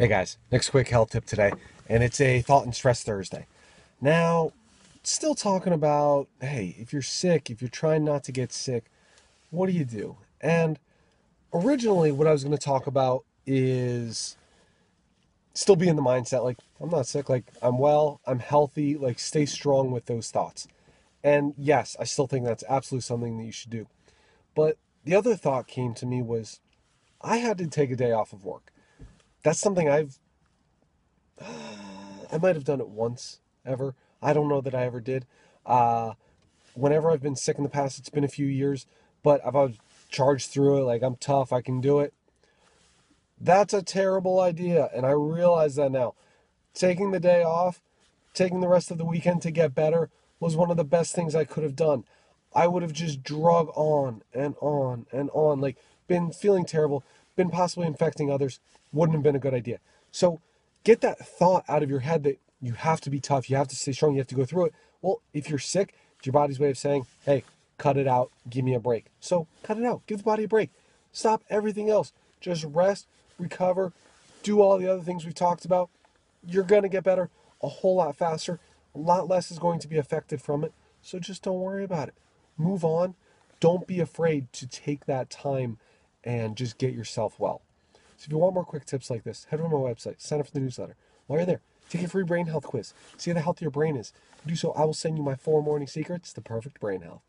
Hey guys, next quick health tip today, and it's a thought and stress Thursday. Now, still talking about hey, if you're sick, if you're trying not to get sick, what do you do? And originally, what I was going to talk about is still be in the mindset like, I'm not sick, like, I'm well, I'm healthy, like, stay strong with those thoughts. And yes, I still think that's absolutely something that you should do. But the other thought came to me was I had to take a day off of work that's something I've I might have done it once ever. I don't know that I ever did. Uh, whenever I've been sick in the past, it's been a few years, but I've always charged through it. Like I'm tough, I can do it. That's a terrible idea, and I realize that now. Taking the day off, taking the rest of the weekend to get better was one of the best things I could have done. I would have just drug on and on and on, like been feeling terrible, been possibly infecting others, wouldn't have been a good idea. So get that thought out of your head that you have to be tough, you have to stay strong, you have to go through it. Well, if you're sick, it's your body's way of saying, hey, cut it out, give me a break. So cut it out, give the body a break. Stop everything else. Just rest, recover, do all the other things we've talked about. You're going to get better a whole lot faster. A lot less is going to be affected from it. So just don't worry about it. Move on. Don't be afraid to take that time and just get yourself well. So if you want more quick tips like this, head over to my website, sign up for the newsletter. While you're there, take a free brain health quiz. See how healthy your brain is. do so, I will send you my four morning secrets to perfect brain health.